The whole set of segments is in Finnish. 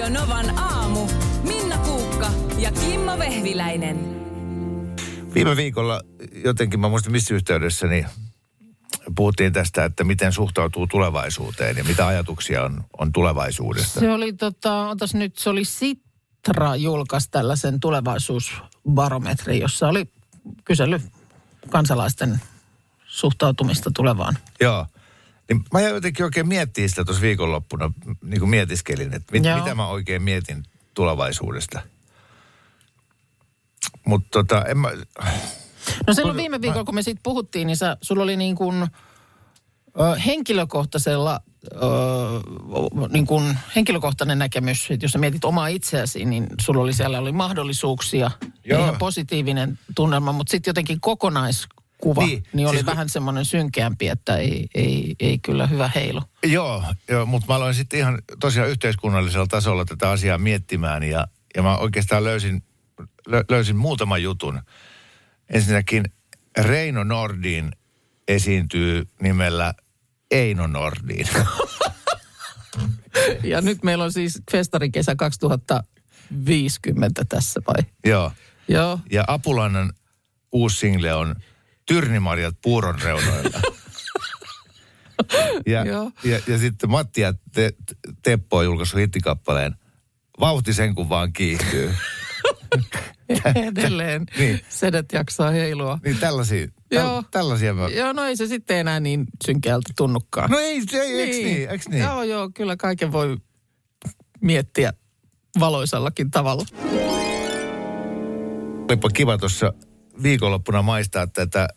Radio Novan aamu. Minna Kuukka ja Kimmo Vehviläinen. Viime viikolla jotenkin, mä muistan missä yhteydessä, niin puhuttiin tästä, että miten suhtautuu tulevaisuuteen ja mitä ajatuksia on, on tulevaisuudesta. Se oli tota, otas nyt, se oli Sitra julkaisi tällaisen tulevaisuusbarometrin, jossa oli kysely kansalaisten suhtautumista tulevaan. Joo. Niin mä jotenkin oikein miettiä sitä tuossa viikonloppuna, niin kuin mietiskelin, että mit, Joo. mitä mä oikein mietin tulevaisuudesta. Mutta tota, en mä, No silloin Mä- viime viikolla, kun me siitä puhuttiin, niin sä, sulla oli niin kuin ö, henkilökohtaisella, ö, niin kuin henkilökohtainen näkemys, että jos sä mietit omaa itseäsi, niin sulla oli siellä oli mahdollisuuksia ja Joo. ihan positiivinen tunnelma, mutta sitten jotenkin kokonaiskuva, Niin, niin, niin oli siis kun- vähän semmoinen synkeämpi, että ei, ei, ei kyllä hyvä heilu. Joo, joo mutta mä aloin sitten ihan tosiaan yhteiskunnallisella tasolla tätä asiaa miettimään ja, ja mä oikeastaan löysin, lö, löysin muutaman jutun. Ensinnäkin Reino Nordin esiintyy nimellä Eino Nordin. Ja nyt meillä on siis festarikesä 2050 tässä vai? joo. Joo. Ja Apulannan uusi single on Tyrnimarjat puuron reunoilla. ja, Joo. ja, ja sitten Matti ja Te, Teppo on julkaissut hittikappaleen Vauhti sen kun vaan kiihtyy. Edelleen Niin. sedet jaksaa heilua. Niin tällaisia, Joo. täl, tällaisia mä... Joo, no ei se sitten enää niin synkeältä tunnukaan. No ei, ei niin. eikö niin, eikö niin? Joo, joo, kyllä kaiken voi miettiä valoisallakin tavalla. Olipa kiva tuossa viikonloppuna maistaa tätä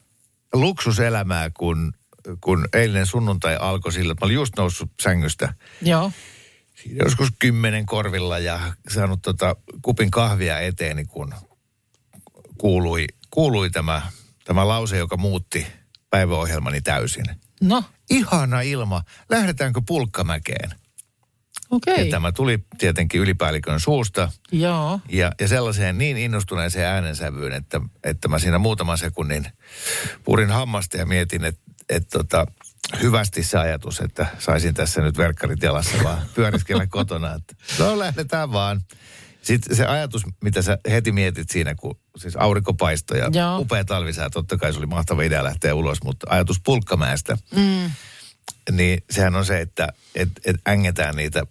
luksuselämää, kun, kun eilinen sunnuntai alkoi sillä, että mä olin just noussut sängystä. Joo. Siinä joskus kymmenen korvilla ja saanut tota kupin kahvia eteeni, kun kuului, kuului tämä, tämä lause, joka muutti päiväohjelmani täysin. No, Ihana ilma, lähdetäänkö pulkkamäkeen? Okei. Ja tämä tuli tietenkin ylipäällikön suusta Joo. ja, ja sellaiseen niin innostuneeseen äänensävyyn, että, että mä siinä muutaman sekunnin purin hammasta ja mietin, että, että tota, hyvästi se ajatus, että saisin tässä nyt verkkarit jalassa vaan pyöriskellä kotona. Että, no lähdetään vaan. Sitten se ajatus, mitä sä heti mietit siinä, kun siis aurinko paistoi ja Joo. upea talvisää, totta kai se oli mahtava idea lähteä ulos, mutta ajatus pulkkamäestä, Mm. niin sehän on se, että et, et ängetään niitä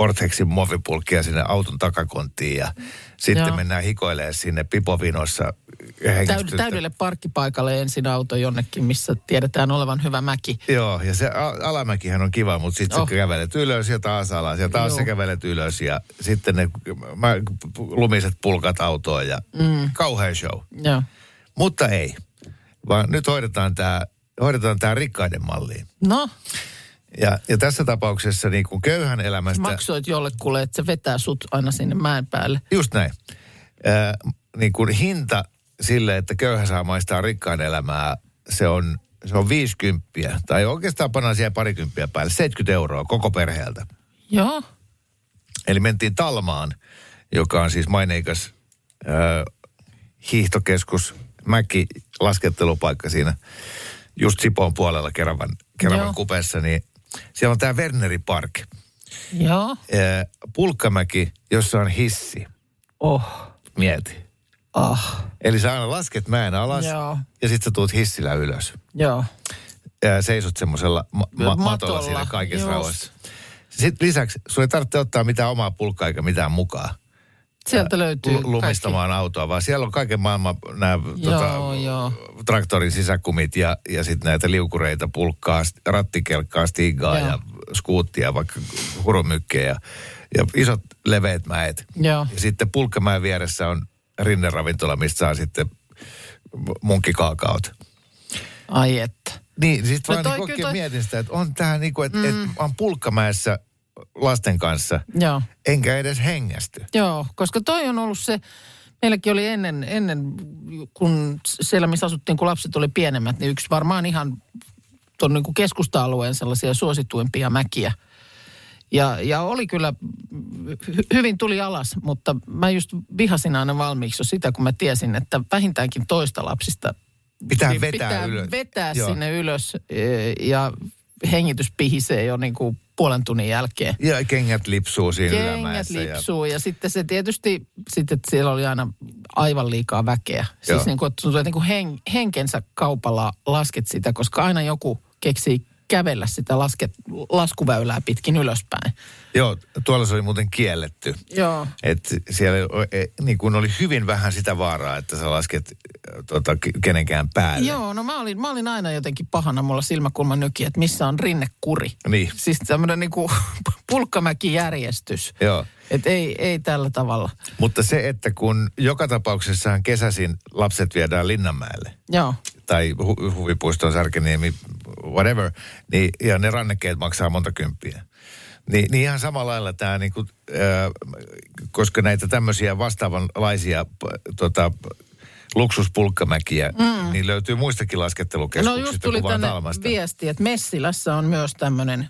Ortexin muovipulkkia sinne auton takakonttiin ja sitten Joo. mennään hikoilemaan sinne pipovinossa Täyd- täydelle parkkipaikalle ensin auto jonnekin, missä tiedetään olevan hyvä mäki. Joo, ja se alamäkihän on kiva, mutta sitten Oh. sä kävelet ylös ja taas alas ja taas Joo. sä kävelet ylös ja sitten ne mä, lumiset pulkat autoon ja mm. kauhean show. Joo. Mutta ei, vaan nyt hoidetaan tämä hoidetaan tää rikkaiden malliin. No, Ja, ja tässä tapauksessa niin kuin köyhän elämästä... maksoit jollekulle, että se vetää sut aina sinne mäen päälle. Just näin. Äh, niin kuin hinta sille, että köyhä saa maistaa rikkaan elämää, se on, se on 50, tai oikeastaan pannaan siihen parikymppiä päälle, 70 euroa koko perheeltä. Joo. Eli mentiin Talmaan, joka on siis maineikas äh, hiihtokeskus, mäki, laskettelupaikka siinä just Sipoon puolella Keravan, Keravan Joo. kupeessa, niin siellä on tämä Werneri Park. Joo. Pulkkamäki, jossa on hissi. Oh. Mieti. Ah. Eli sä aina lasket mäen alas Joo. ja sitten sä tuut hissillä ylös. Joo. Ja seisot semmoisella ma- ma- matolla Matolla, siinä kaikessa just. rauhassa. Sitten lisäksi sun ei tarvitse ottaa mitään omaa pulkkaa eikä mitään mukaan Sieltä löytyy lu- lumistamaan autoa, vaan siellä on kaiken maailman nämä Joo, joo. traktorin sisäkumit ja, ja sitten näitä liukureita, pulkkaa, rattikelkkaa, stigaa Joo. ja skuuttia, vaikka hurumykkejä ja, ja isot leveät mäet. Joo. Ja sitten pulkkamäen vieressä on rinneravintola, mistä saa sitten munkkikaakaot. Ai että. Niin, siis No vaan niin mietin sitä, että on tää niinku, että mm. et, oon pulkkamäessä lasten kanssa, Joo. enkä edes hengästy. Joo, koska toi on ollut se, meilläkin oli ennen, ennen kun siellä missä asuttiin, kun lapset oli pienemmät, niin yksi varmaan ihan tuon niin keskusta-alueen sellaisia suosituimpia mäkiä. Ja, ja oli kyllä, hy, hyvin tuli alas, mutta mä just vihasin aina valmiiksi sitä, kun mä tiesin, että vähintäänkin toista lapsista Pitää niin vetää pitää ylös. vetää Joo. sinne ylös e, ja hengitys pihisee jo niin kuin puolen tunnin jälkeen. Ja kengät lipsuu siinä Kengät lipsuu ja... ja sitten se tietysti, sitten siellä oli aina aivan liikaa väkeä. Joo. Siis niin kuin, että niin kuin hen, henkensä kaupalla lasket sitä, koska aina joku keksii kävellä sitä lasket, laskuväylää pitkin ylöspäin. Joo, tuolla se oli muuten kielletty. Joo. Että siellä e, niin kun oli hyvin vähän sitä vaaraa, että sä lasket äh, tota, ke- kenenkään päälle. Joo, no mä olin, mä olin aina jotenkin pahana mulla silmäkulma nyki, että missä on rinnekuri. Niin. Siis tämmöinen niinku pulkkamäkijärjestys. Joo. Että ei, ei tällä tavalla. Mutta se, että kun joka tapauksessahan kesäisin lapset viedään Linnanmäelle Joo. Tai hu- huvipuiston Särkiniemi, whatever, niin, ja ne rannekkeet maksaa monta kymppiä. Niin, niin ihan samalla lailla tämä, niinku, äh, koska näitä tämmöisiä vastaavanlaisia tota, luksuspulkkamäkiä, mm. niin löytyy muistakin No laskettelukeskuksista just tuli kuin tänne Talmasta. viesti, että Messilässä on myös tämmöinen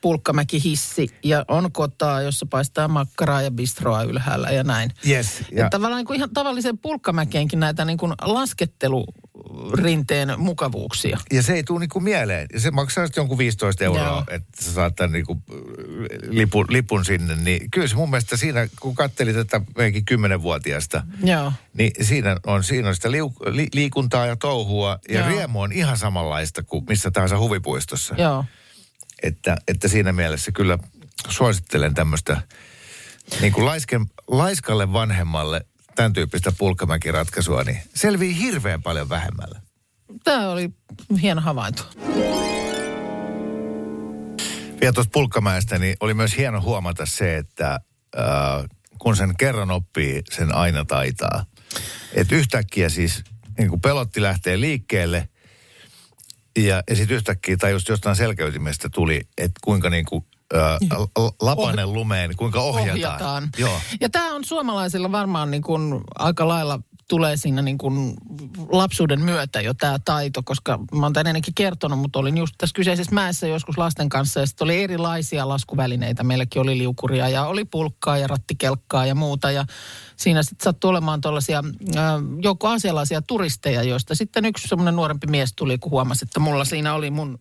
pulkkamäkihissi ja on kotaa, jossa paistaa makkaraa ja bistroa ylhäällä ja näin. Yes. Ja. Ja, Tavallaan niin kuin ihan tavalliseen pulkkamäkeenkin näitä niin kuin laskettelurinteen mukavuuksia. ja se ei tule niinku mieleen. Ja se maksaa sitten jonkun 15 euroa, Joo. että sä saat tämän niinku lipun, lipun sinne. Niin kyllä se mun mielestä siinä, kun kattelit tätä meikin kymmenenvuotiaasta, Joo. niin siinä on, siinä on sitä liu, li, liikuntaa ja touhua. Ja Joo. riemu on ihan samanlaista kuin missä tahansa huvipuistossa. Joo. Että, että siinä mielessä kyllä suosittelen tämmöistä niin kuin laisken, laiskalle vanhemmalle tämän tyyppistä pulkkamäkiratkaisua, niin selvii hirveän paljon vähemmällä. Tämä oli hieno havainto. Vielä tuosta pulkkamäestä, niin oli myös hieno huomata se, että äh, kun sen kerran oppii, sen aina taitaa. Että yhtäkkiä siis niin kuin pelotti lähtee liikkeelle ja, ja sitten yhtäkkiä tai just jostain selkäytimestä tuli, että kuinka niin kuin, lapanen lumeen, kuinka ohjataan. ohjataan. Joo. Ja tämä on suomalaisilla varmaan niin kuin aika lailla tulee siinä niin kuin lapsuuden myötä jo tämä taito, koska mä oon tän ennenkin kertonut, mutta olin just tässä kyseisessä mäessä joskus lasten kanssa ja sitten oli erilaisia laskuvälineitä. Meilläkin oli liukuria ja oli pulkkaa ja rattikelkkaa ja muuta ja siinä sitten sattui olemaan tuollaisia joukko asialaisia turisteja, joista sitten yksi semmoinen nuorempi mies tuli, kun huomasi, että mulla siinä oli mun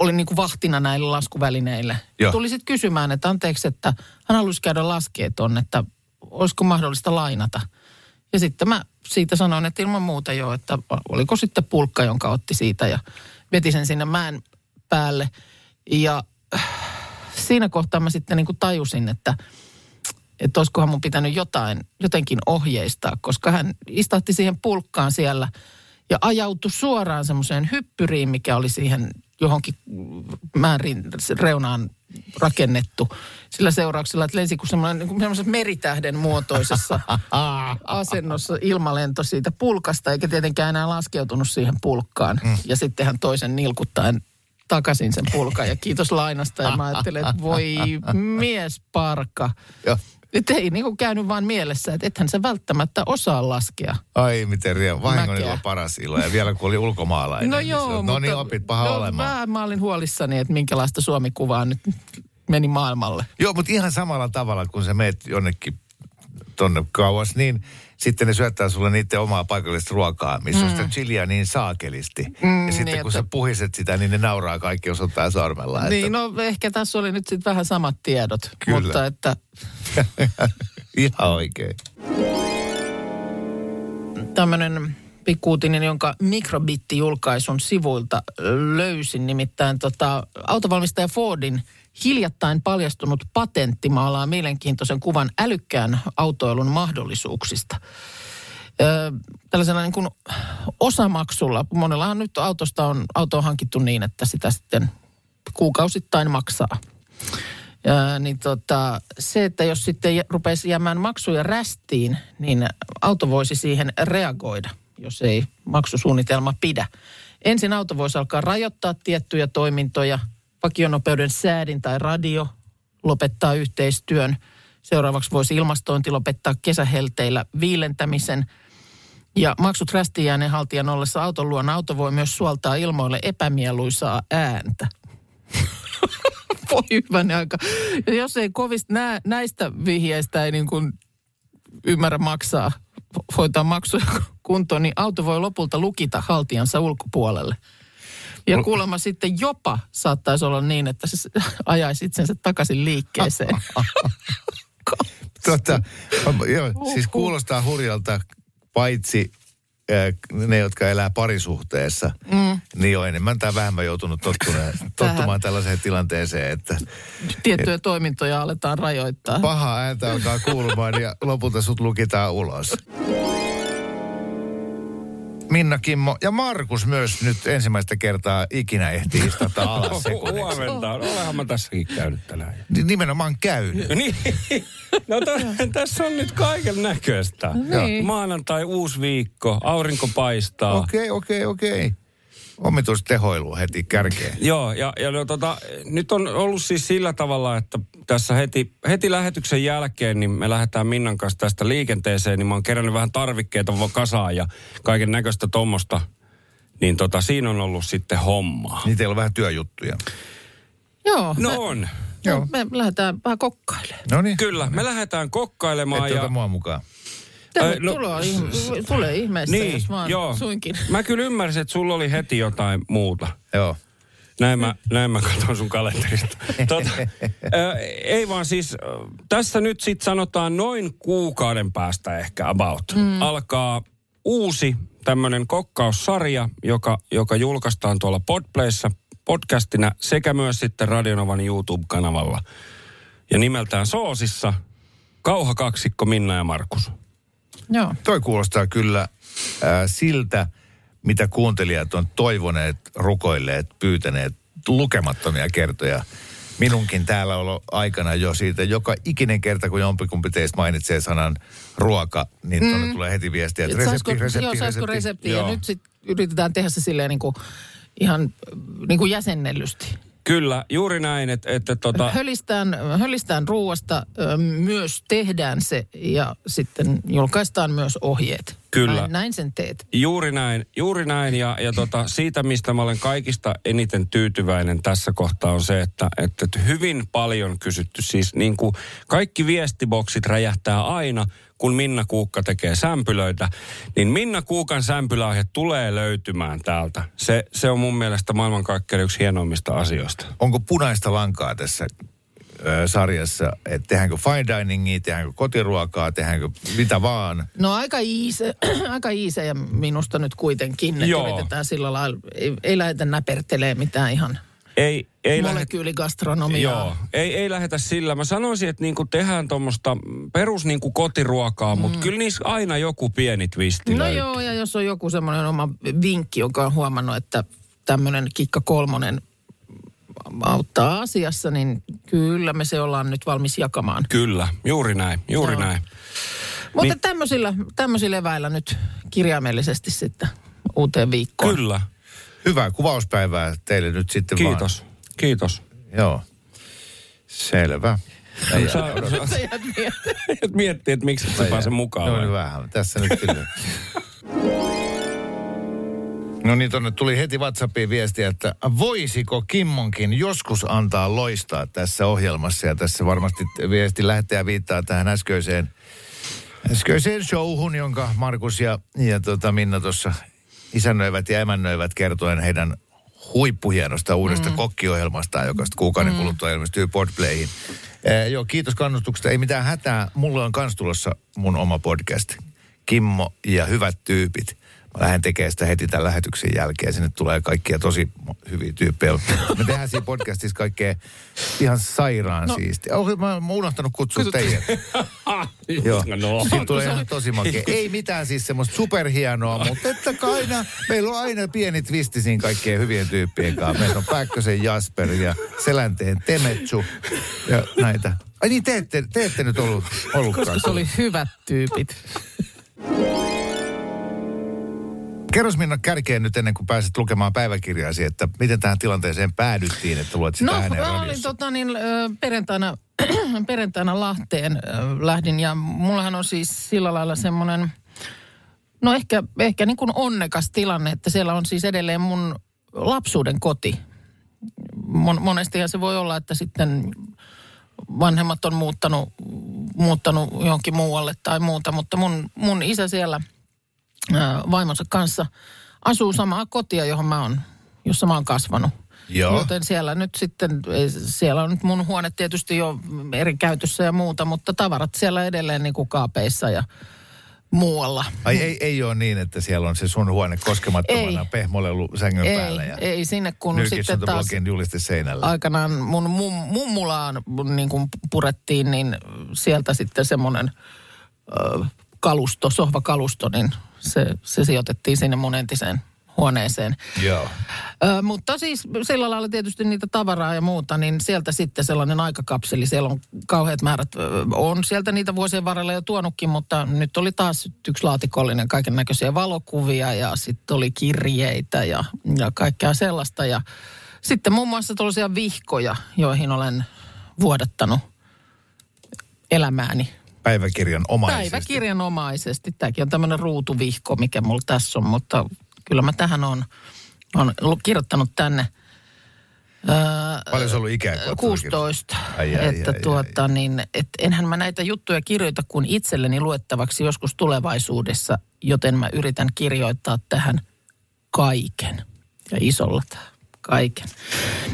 oli niin kuin vahtina näille laskuvälineille. Joo. Tuli sitten kysymään, että anteeksi, että hän haluaisi käydä laskee ton, että olisiko mahdollista lainata. Ja sitten mä siitä sanoin, että ilman muuta jo, että oliko sitten pulkka, jonka otti siitä ja veti sen sinne mäen päälle. Ja siinä kohtaa mä sitten niin kuin tajusin, että, että olisikohan mun pitänyt jotain, jotenkin ohjeistaa, koska hän istahti siihen pulkkaan siellä ja ajautui suoraan semmoiseen hyppyriin, mikä oli siihen johonkin määrin reunaan rakennettu. Sillä seurauksella, että lensi kuin semmoinen niin meritähden muotoisessa asennossa ilmalento siitä pulkasta, eikä tietenkään enää laskeutunut siihen pulkkaan. Mm. Ja sitten hän toisen nilkuttaen takaisin sen pulkan ja kiitos lainasta. Ja mä ajattelin, että voi mies parka. Että ei niin kuin käynyt vaan mielessä, että ethän sä välttämättä osaa laskea. Ai miten riemu. Vahingon Mäkeä. ilo paras ilo. Ja vielä kun oli ulkomaalainen. No niin joo, mutta... No niin, opit paha no, olemaan. Mä, mä olin huolissani, että minkälaista Suomi-kuvaa nyt meni maailmalle. Joo, mutta ihan samalla tavalla, kun sä meet jonnekin tonne kauas, niin sitten ne syöttää sulle niiden omaa paikallista ruokaa, missä mm. on sitä chiliä niin saakelisti. Mm, ja sitten niin, kun sä että- puhiset sitä, niin ne nauraa kaikki osoittaa sormella. Niin, no ehkä tässä oli nyt sitten vähän samat tiedot. Kyllä. Mutta että Ihan oikein. tämmöinen pikkuutinen, jonka Mikrobitti-julkaisun sivuilta löysin. Nimittäin tota, autovalmistaja Fordin hiljattain paljastunut patentti maalaa mielenkiintoisen kuvan älykkään autoilun mahdollisuuksista. Ö, tällaisella niin kuin osamaksulla. Monellahan nyt autosta on, auto on hankittu niin, että sitä sitten kuukausittain maksaa. Ja, niin tota, se, että jos sitten rupeisi jäämään maksuja rästiin, niin auto voisi siihen reagoida, jos ei maksusuunnitelma pidä. Ensin auto voisi alkaa rajoittaa tiettyjä toimintoja, vakionopeuden säädin tai radio, lopettaa yhteistyön. Seuraavaksi voisi ilmastointi lopettaa kesähelteillä viilentämisen. Ja maksut rästiin jääneen haltijan ollessa auton luona auto voi myös suoltaa ilmoille epämieluisaa ääntä. Voi hyvänä aika. Ja jos ei kovista nää, näistä vihjeistä ei niin kuin ymmärrä maksaa, hoitaa maksuja kuntoon, niin auto voi lopulta lukita haltijansa ulkopuolelle. Ja kuulemma sitten jopa saattaisi olla niin, että se ajaisi itsensä takaisin liikkeeseen. Tota, joo, siis kuulostaa hurjalta, paitsi ne, jotka elää parisuhteessa, mm. niin on enemmän tai vähemmän joutunut tottuneen, tottumaan tällaiseen tilanteeseen, että Tiettyjä toimintoja aletaan rajoittaa. paha ääntä alkaa kuulumaan ja lopulta sut lukitaan ulos. Minna Kimmo ja Markus myös nyt ensimmäistä kertaa ikinä ehtii istata alas sekunniksi. Huomenta. Olehan mä tässäkin käynyt tänään. Ni- Nimenomaan käynyt. Niin. No to, tässä on nyt kaiken näköistä. Niin. Maanantai uusi viikko, aurinko paistaa. Okei, okei, okei. Omituistehoilu heti kärkeen. Joo, ja, ja no, tota, nyt on ollut siis sillä tavalla, että tässä heti, heti lähetyksen jälkeen, niin me lähdetään Minnan kanssa tästä liikenteeseen, niin mä oon kerännyt vähän tarvikkeita vaan kasaan ja kaiken näköistä tommosta. Niin tota, siinä on ollut sitten hommaa. Niin teillä on vähän työjuttuja. Joo, No me, on. Joo. me lähdetään vähän kokkailemaan. No niin. Kyllä, me lähdetään kokkailemaan Ette ja... mua mukaan. Tervetuloa, no, ihme, tulee ihmeessä, Niin, jos vaan joo. suinkin. Mä kyllä ymmärsin, että sulla oli heti jotain muuta. Joo. Näin mä, näin mä katson sun kalenterista. tota, ää, ei vaan siis, tässä nyt sitten sanotaan noin kuukauden päästä ehkä about. Mm. Alkaa uusi tämmöinen kokkaussarja, joka, joka julkaistaan tuolla Podplayssa podcastina sekä myös sitten Radionovan YouTube-kanavalla. Ja nimeltään Soosissa Kauhakaksikko Minna ja Markus. Joo. Toi kuulostaa kyllä äh, siltä, mitä kuuntelijat on toivoneet, rukoilleet, pyytäneet lukemattomia kertoja. Minunkin täällä olo aikana jo siitä, joka ikinen kerta, kun jompikumpi teistä mainitsee sanan ruoka, niin tuonne mm. tulee heti viestiä, että Et resepti, saisiko, resepti, joo, resepti. resepti. Joo. Ja nyt sitten yritetään tehdä se silleen niin kuin, ihan niin kuin jäsennellysti. Kyllä, juuri näin, että, että tota, Hölistään, hölistään ruuasta, myös tehdään se ja sitten julkaistaan myös ohjeet. Kyllä. Näin, näin sen teet. Juuri näin, juuri näin. Ja, ja tota, siitä, mistä mä olen kaikista eniten tyytyväinen tässä kohtaa on se, että, että hyvin paljon kysytty. Siis niin kuin kaikki viestiboksit räjähtää aina, kun Minna Kuukka tekee sämpylöitä. Niin Minna Kuukan sämpyläohje tulee löytymään täältä. Se, se on mun mielestä maailmankaikkeuden yksi hienoimmista asioista. Onko punaista lankaa tässä ö, sarjassa, että tehdäänkö fine diningia, tehdäänkö kotiruokaa, tehdäänkö mitä vaan. No aika iise, aika iisejä minusta nyt kuitenkin. Että Joo. yritetään sillä lailla, ei, ei lähdetä näpertelemään mitään ihan Ei, ei molekyyligastronomiaa. Joo, ei, ei lähetä sillä. Mä sanoisin, että niinku tehdään tuommoista perus niinku kotiruokaa, mm. mutta kyllä niissä aina joku pieni twisti No löytyy. joo, ja jos on joku semmoinen oma vinkki, joka on huomannut, että tämmöinen kikka kolmonen auttaa asiassa, niin kyllä me se ollaan nyt valmis jakamaan. Kyllä, juuri näin, juuri Joo. näin. Mutta Niin- tämmöisillä, tämmöisillä eväillä nyt kirjaimellisesti sitten uuteen viikkoon. Kyllä, Hyvää kuvauspäivää teille nyt sitten kiitos, kiitos. vaan. Joo. Selvä. Ei Sä, odottaa. Sä jäät miettimään. et miettii, että miksi et sä pääse mukaan. No niin vähän. Tässä nyt kyllä. No niin, tuonne tuli heti WhatsAppiin viestiä, että voisiko Kimmonkin joskus antaa loistaa tässä ohjelmassa. Ja tässä varmasti viesti lähettäjä viittaa tähän äskeiseen, äskeiseen showhun, jonka Markus ja, ja tota Minna tuossa isännöivät ja emännöivät kertoen heidän huippuhienosta uudesta mm. kokkiohjelmastaan, joka sitten kuukauden kuluttua ilmestyy Podplayin. Eh, joo, kiitos kannustuksesta. Ei mitään hätää. Mulla on kans tulossa mun oma podcast. Kimmo ja hyvät tyypit. Mä lähden tekemään sitä heti tämän lähetyksen jälkeen. Sinne tulee kaikkia tosi hyviä tyyppejä. Me tehdään siinä podcastissa kaikkea ihan sairaan no. siistiä. Oh, mä, oon unohtanut kutsua teidät. Joo. No. Siitä tulee ihan tosi makea. Ei mitään siis semmoista superhienoa, mutta että aina, meillä on aina pieni twisti siinä kaikkien hyvien tyyppien kanssa. Meillä on Päkkösen Jasper ja Selänteen Temetsu ja näitä. Ai niin, te ette, te ette nyt ollut, ollutkaan. Koska se oli hyvät tyypit. Kerros Minna kärkeen nyt ennen kuin pääset lukemaan päiväkirjaasi, että miten tähän tilanteeseen päädyttiin, että luet sitä No, ääneen mä olin radiossa. tota, niin, perjantaina, perjantaina Lahteen lähdin ja mullahan on siis sillä lailla semmoinen, no ehkä, ehkä niin kuin onnekas tilanne, että siellä on siis edelleen mun lapsuuden koti. Mon, monestihan se voi olla, että sitten vanhemmat on muuttanut, muuttanut johonkin muualle tai muuta, mutta mun, mun isä siellä vaimonsa kanssa asuu samaa kotia, johon mä oon jossa mä oon kasvanut. Joo. Joten siellä nyt sitten, siellä on nyt mun huone tietysti jo eri käytössä ja muuta, mutta tavarat siellä edelleen niin kuin kaapeissa ja muualla. Ai ei, ei ole niin, että siellä on se sun huone koskemattomana pehmolelu sängyn Ei, päällä ja ei sinne kun sitten taas seinällä. aikanaan mun mum, mummulaan niin kuin purettiin, niin sieltä sitten semmoinen kalusto, sohvakalusto, niin se, se sijoitettiin sinne mun entiseen huoneeseen. Joo. Ö, mutta siis sillä lailla tietysti niitä tavaraa ja muuta, niin sieltä sitten sellainen aikakapseli. Siellä on kauheat määrät, ö, on sieltä niitä vuosien varrella jo tuonutkin, mutta nyt oli taas yksi laatikollinen kaiken näköisiä valokuvia ja sitten oli kirjeitä ja, ja kaikkea sellaista. Ja sitten muun muassa tällaisia vihkoja, joihin olen vuodattanut elämääni Päiväkirjan omaisesti. Päiväkirjanomaisesti. Tämäkin on tämmöinen ruutuvihko, mikä mulla tässä on, mutta kyllä mä tähän on, on kirjoittanut tänne. Öö, Paljon se ollut ikää? kun oot 16. Ai, ai, että ai, tuota, Niin, et enhän mä näitä juttuja kirjoita kuin itselleni luettavaksi joskus tulevaisuudessa, joten mä yritän kirjoittaa tähän kaiken. Ja isolla tämä kaiken.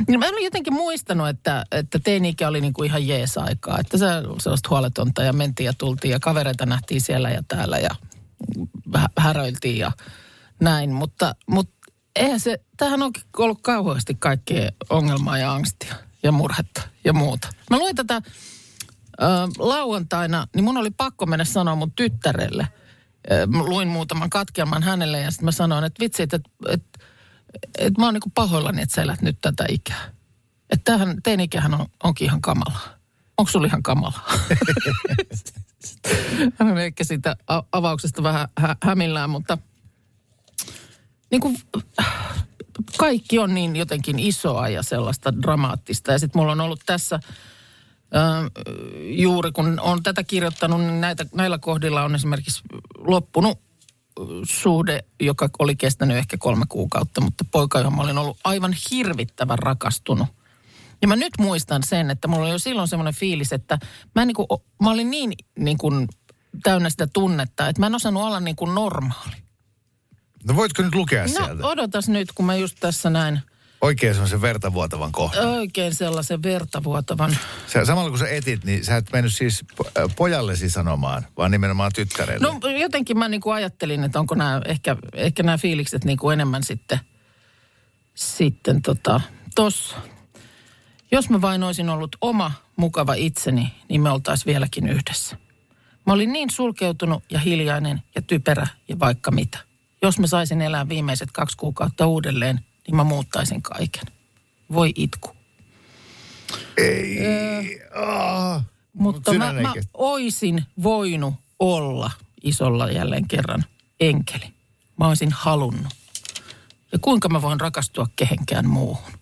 Niin mä olin jotenkin muistanut, että, että teini-ikä oli niinku ihan jees aikaa. Että se sellaista huoletonta ja mentiin ja tultiin ja kavereita nähtiin siellä ja täällä ja hä- häröiltiin ja näin. Mutta, mutta eihän se, tähän on ollut kauheasti kaikkea ongelmaa ja angstia ja murhetta ja muuta. Mä luin tätä ö, lauantaina, niin mun oli pakko mennä sanoa mun tyttärelle. Ö, luin muutaman katkelman hänelle ja sitten mä sanoin, että vitsi, että, että, että mä oon niinku pahoillani, että sä elät nyt tätä ikää. Että tämähän, tein ikähän on, onkin ihan kamalaa. Onko sulla ihan kamalaa? Hän on ehkä siitä avauksesta vähän hä- hämillään, mutta niin kuin, kaikki on niin jotenkin isoa ja sellaista dramaattista. Ja sitten mulla on ollut tässä ö, juuri kun on tätä kirjoittanut, niin näitä, näillä kohdilla on esimerkiksi loppunut suhde, joka oli kestänyt ehkä kolme kuukautta, mutta poika, johon mä olin ollut aivan hirvittävän rakastunut. Ja mä nyt muistan sen, että mulla oli jo silloin semmoinen fiilis, että mä, en niin kuin, mä olin niin, niin kuin täynnä sitä tunnetta, että mä en osannut olla niin kuin normaali. No voitko nyt lukea No sieltä? odotas nyt, kun mä just tässä näin Oikein semmoisen vertavuotavan kohdan. oikein sellaisen vertavuotavan. Sä, samalla kun sä etit, niin sä et mennyt siis po- äh, pojallesi sanomaan, vaan nimenomaan tyttärelle. No jotenkin mä niinku ajattelin, että onko nämä, ehkä, ehkä nämä fiilikset niinku enemmän sitten, sitten tota, tossa. Jos mä vain olisin ollut oma mukava itseni, niin me oltaisiin vieläkin yhdessä. Mä olin niin sulkeutunut ja hiljainen ja typerä ja vaikka mitä. Jos mä saisin elää viimeiset kaksi kuukautta uudelleen, niin mä muuttaisin kaiken. Voi itku. Ei. Ah. Mutta Mut mä, mä oisin voinut olla isolla jälleen kerran enkeli. Mä olisin halunnut. Ja kuinka mä voin rakastua kehenkään muuhun?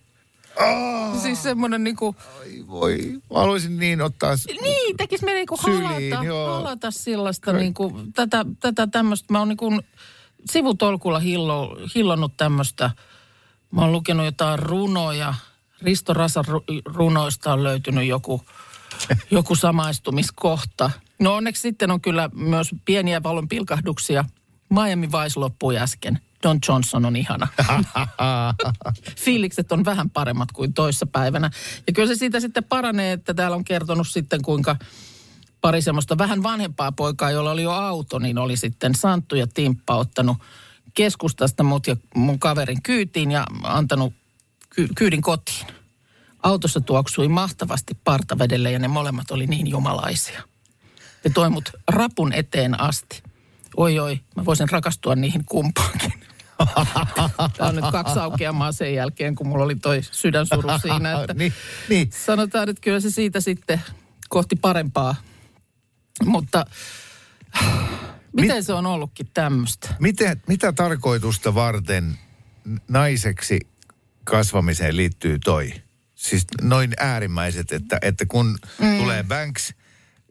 Ah. Siis semmoinen niinku, Ai voi. Mä haluaisin niin ottaa... niin tekis me niinku Syliin, halata, joo. halata sellaista niinku, tätä, tätä tämmöistä. Mä oon niinku sivutolkulla hillo, hillonnut tämmöistä. Mä oon lukenut jotain runoja. Risto Rasan ru- runoista on löytynyt joku, joku samaistumiskohta. No onneksi sitten on kyllä myös pieniä valonpilkahduksia. Miami Vice loppui äsken. Don Johnson on ihana. Fiilikset on vähän paremmat kuin toissa päivänä. Ja kyllä se siitä sitten paranee, että täällä on kertonut sitten kuinka pari semmoista vähän vanhempaa poikaa, jolla oli jo auto, niin oli sitten Santtu ja Timppa ottanut keskustasta mut ja mun kaverin kyytiin ja antanut ky- kyydin kotiin. Autossa tuoksui mahtavasti partavedelle ja ne molemmat oli niin jumalaisia. Ne toi mut rapun eteen asti. Oi oi, mä voisin rakastua niihin kumpaankin. Tämä on nyt kaksi aukeamaa sen jälkeen, kun mulla oli toi sydänsuru siinä. Että niin, niin. sanotaan, että kyllä se siitä sitten kohti parempaa. Mutta miten se on ollutkin tämmöistä? Miten, mitä tarkoitusta varten naiseksi kasvamiseen liittyy toi? Siis noin äärimmäiset, että, että kun mm. tulee Banks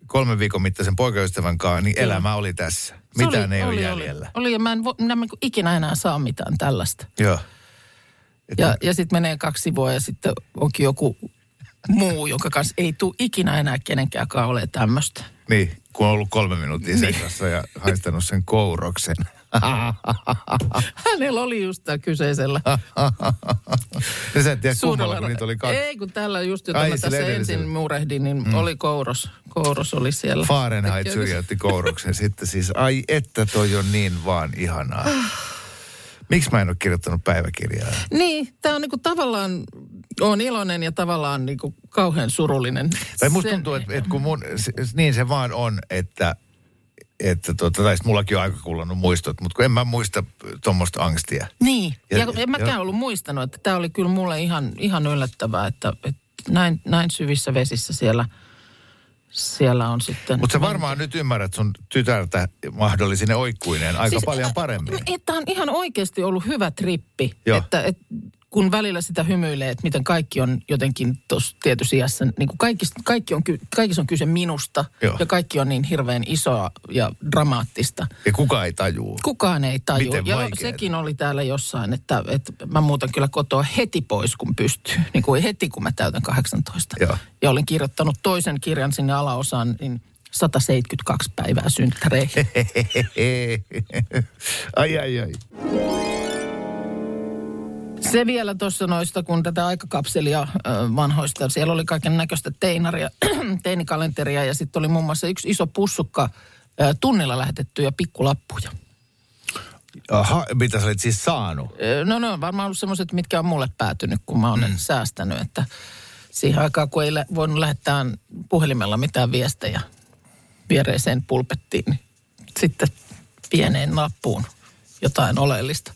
kolmen viikon mittaisen poikaystävän kanssa, niin elämä oli tässä. Se Mitään oli, ei oli, ole jäljellä. Oli, oli ja mä en, vo, minä en ikinä enää saa mitään tällaista. Joo. Että, Ja, ja sitten menee kaksi sivua ja sitten onkin joku muu, jonka kanssa ei tule ikinä enää kenenkään ole tämmöistä. Niin. Kun on ollut kolme minuuttia sekassa ja haistanut sen kouroksen. Hänellä oli just tämä kyseisellä ja sä et tiedä kummalla, kun niitä oli kaksi. Ei, kun tällä just, jota Ai, mä tässä ensin murehdin, niin mm. oli kouros. Kouros oli siellä. Fahrenheit syrjäytti kouroksen sitten siis. Ai että toi on niin vaan ihanaa. Miksi mä en ole kirjoittanut päiväkirjaa? Niin, tämä on niinku tavallaan, on iloinen ja tavallaan niinku kauhean surullinen. Tai musta Sen- tuntuu, että, että kun mun, niin se vaan on, että, että tuota, tai mullakin on aika kullannut muistot, mutta kun en mä muista tuommoista angstia. Niin, ja, Ja- ja en mäkään ja- ollut muistanut, että tämä oli kyllä mulle ihan, ihan yllättävää, että, että näin, näin syvissä vesissä siellä, siellä on sitten... Mutta sä varmaan nyt ymmärrät sun tytärtä mahdollisine oikkuineen aika siis, paljon paremmin. Tämä on ihan oikeasti ollut hyvä trippi, Joo. että, että kun välillä sitä hymyilee, että miten kaikki on jotenkin tuossa tietyssä iässä, niin kuin kaikki, kaikki on, kaikissa on kyse minusta Joo. ja kaikki on niin hirveän isoa ja dramaattista. Ja kuka ei tajuu. Kukaan ei taju. Miten ja vaikeeta. sekin oli täällä jossain, että, että mä muutan kyllä kotoa heti pois, kun pystyy. Niin kuin heti, kun mä täytän 18. Joo. Ja olin kirjoittanut toisen kirjan sinne alaosaan, niin 172 päivää synttäreihin. ai, ai, ai. Se vielä tuossa noista, kun tätä aikakapselia vanhoista, siellä oli kaiken näköistä teinaria, teinikalenteria ja sitten oli muun muassa yksi iso pussukka tunnilla lähetettyjä pikkulappuja. Aha, mitä sä olit siis saanut? No ne on varmaan ollut semmoiset, mitkä on mulle päätynyt, kun mä oon mm. säästänyt, että siihen aikaan, kun ei voinut lähettää puhelimella mitään viestejä viereiseen pulpettiin, niin sitten pieneen nappuun jotain oleellista.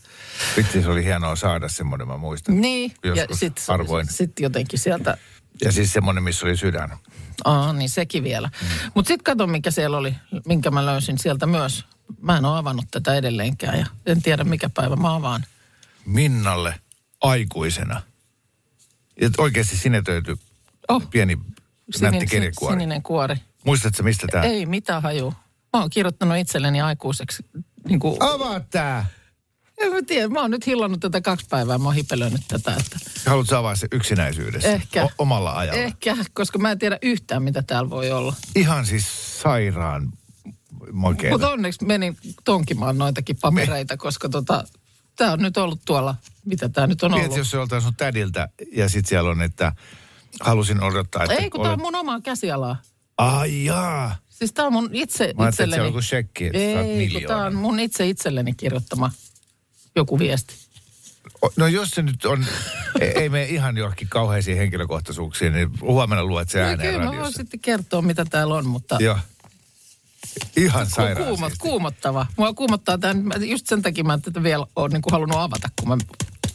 Vitsi, se oli hienoa saada semmoinen, mä muistan. Niin, ja Joskus sitten harvoin. sit jotenkin sieltä, Ja siis semmoinen, missä oli sydän. aa niin sekin vielä. Mm. Mutta sitten kato, mikä siellä oli, minkä mä löysin sieltä myös. Mä en ole avannut tätä edelleenkään ja en tiedä mikä päivä mä avaan. Minnalle aikuisena. Ja oikeasti sinetöity Oh, pieni sinin- nätti kirjekuori. sininen kuori. Muistatko mistä tämä? Ei mitään haju. Mä oon kirjoittanut itselleni aikuiseksi. Niin kuin, Avaa tää! En mä tiedä, mä oon nyt hillannut tätä kaksi päivää. Mä oon hipelöinyt tätä. Että Haluatko avaa se yksinäisyydessä? Ehkä. O- omalla ajalla. ehkä, koska mä en tiedä yhtään, mitä täällä voi olla. Ihan siis sairaan makeeta. Mutta onneksi menin tonkimaan noitakin papereita, koska tota, tää on nyt ollut tuolla, mitä tää nyt on Tiedätkö, ollut. jos se sun tädiltä ja sit siellä on, että halusin odottaa, että... Ei, kun tää on mun omaa käsialaa. Ai jaa. Siis tää on mun itse Mä ajattelin, että itselleni. se on joku shekki, että Ei, kun tää miljoona. on mun itse itselleni kirjoittama joku viesti. No jos se nyt on, ei, ei mene ihan johonkin kauheisiin henkilökohtaisuuksiin, niin huomenna luet se No, ääneen kyllä mä voin radiossa. sitten kertoa, mitä täällä on, mutta... Joo. Ihan sairaan Kuumot, kuumottava. Mua kuumottaa tämän, mä- just sen takia mä en tätä vielä ole niin kuin halunnut avata, kun mä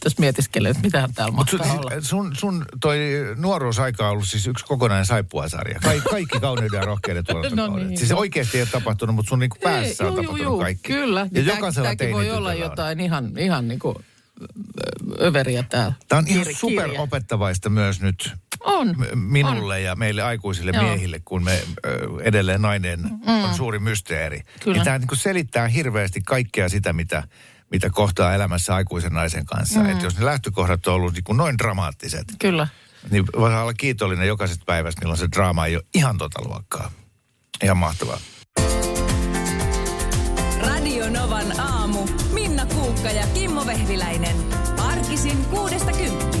tässä mietiskelen, että mitähän täällä Mut sun, mahtaa olla. sun, sun toi nuoruusaika on ollut siis yksi kokonainen saippuasarja. Ka- kaikki kauneuden ja rohkeuden tuotantokaudet. No niin. Siis oikeasti ei ole tapahtunut, mutta sun niinku päässä Ei, on juu, tapahtunut juu, kaikki. Kyllä. Ja Niin tää- jokaisella Tämäkin voi olla on. jotain ihan, ihan niin kuin ö, överiä täällä. Tämä on ihan Kir- super kirja. opettavaista myös nyt On. minulle ja meille aikuisille Joo. miehille, kun me ö, edelleen nainen on suuri mysteeri. Kyllä. Ja tämä niin selittää hirveästi kaikkea sitä, mitä, mitä kohtaa elämässä aikuisen naisen kanssa. Mm. Että jos ne lähtökohdat on ollut niin kuin noin dramaattiset, Kyllä. niin voi olla kiitollinen jokaisesta päivästä, milloin se draama ei ole ihan tota luokkaa. Ihan mahtavaa. Radio Novan aamu. Minna Kuukka ja Kimmo Vehviläinen. Arkisin kuudesta kymppiin.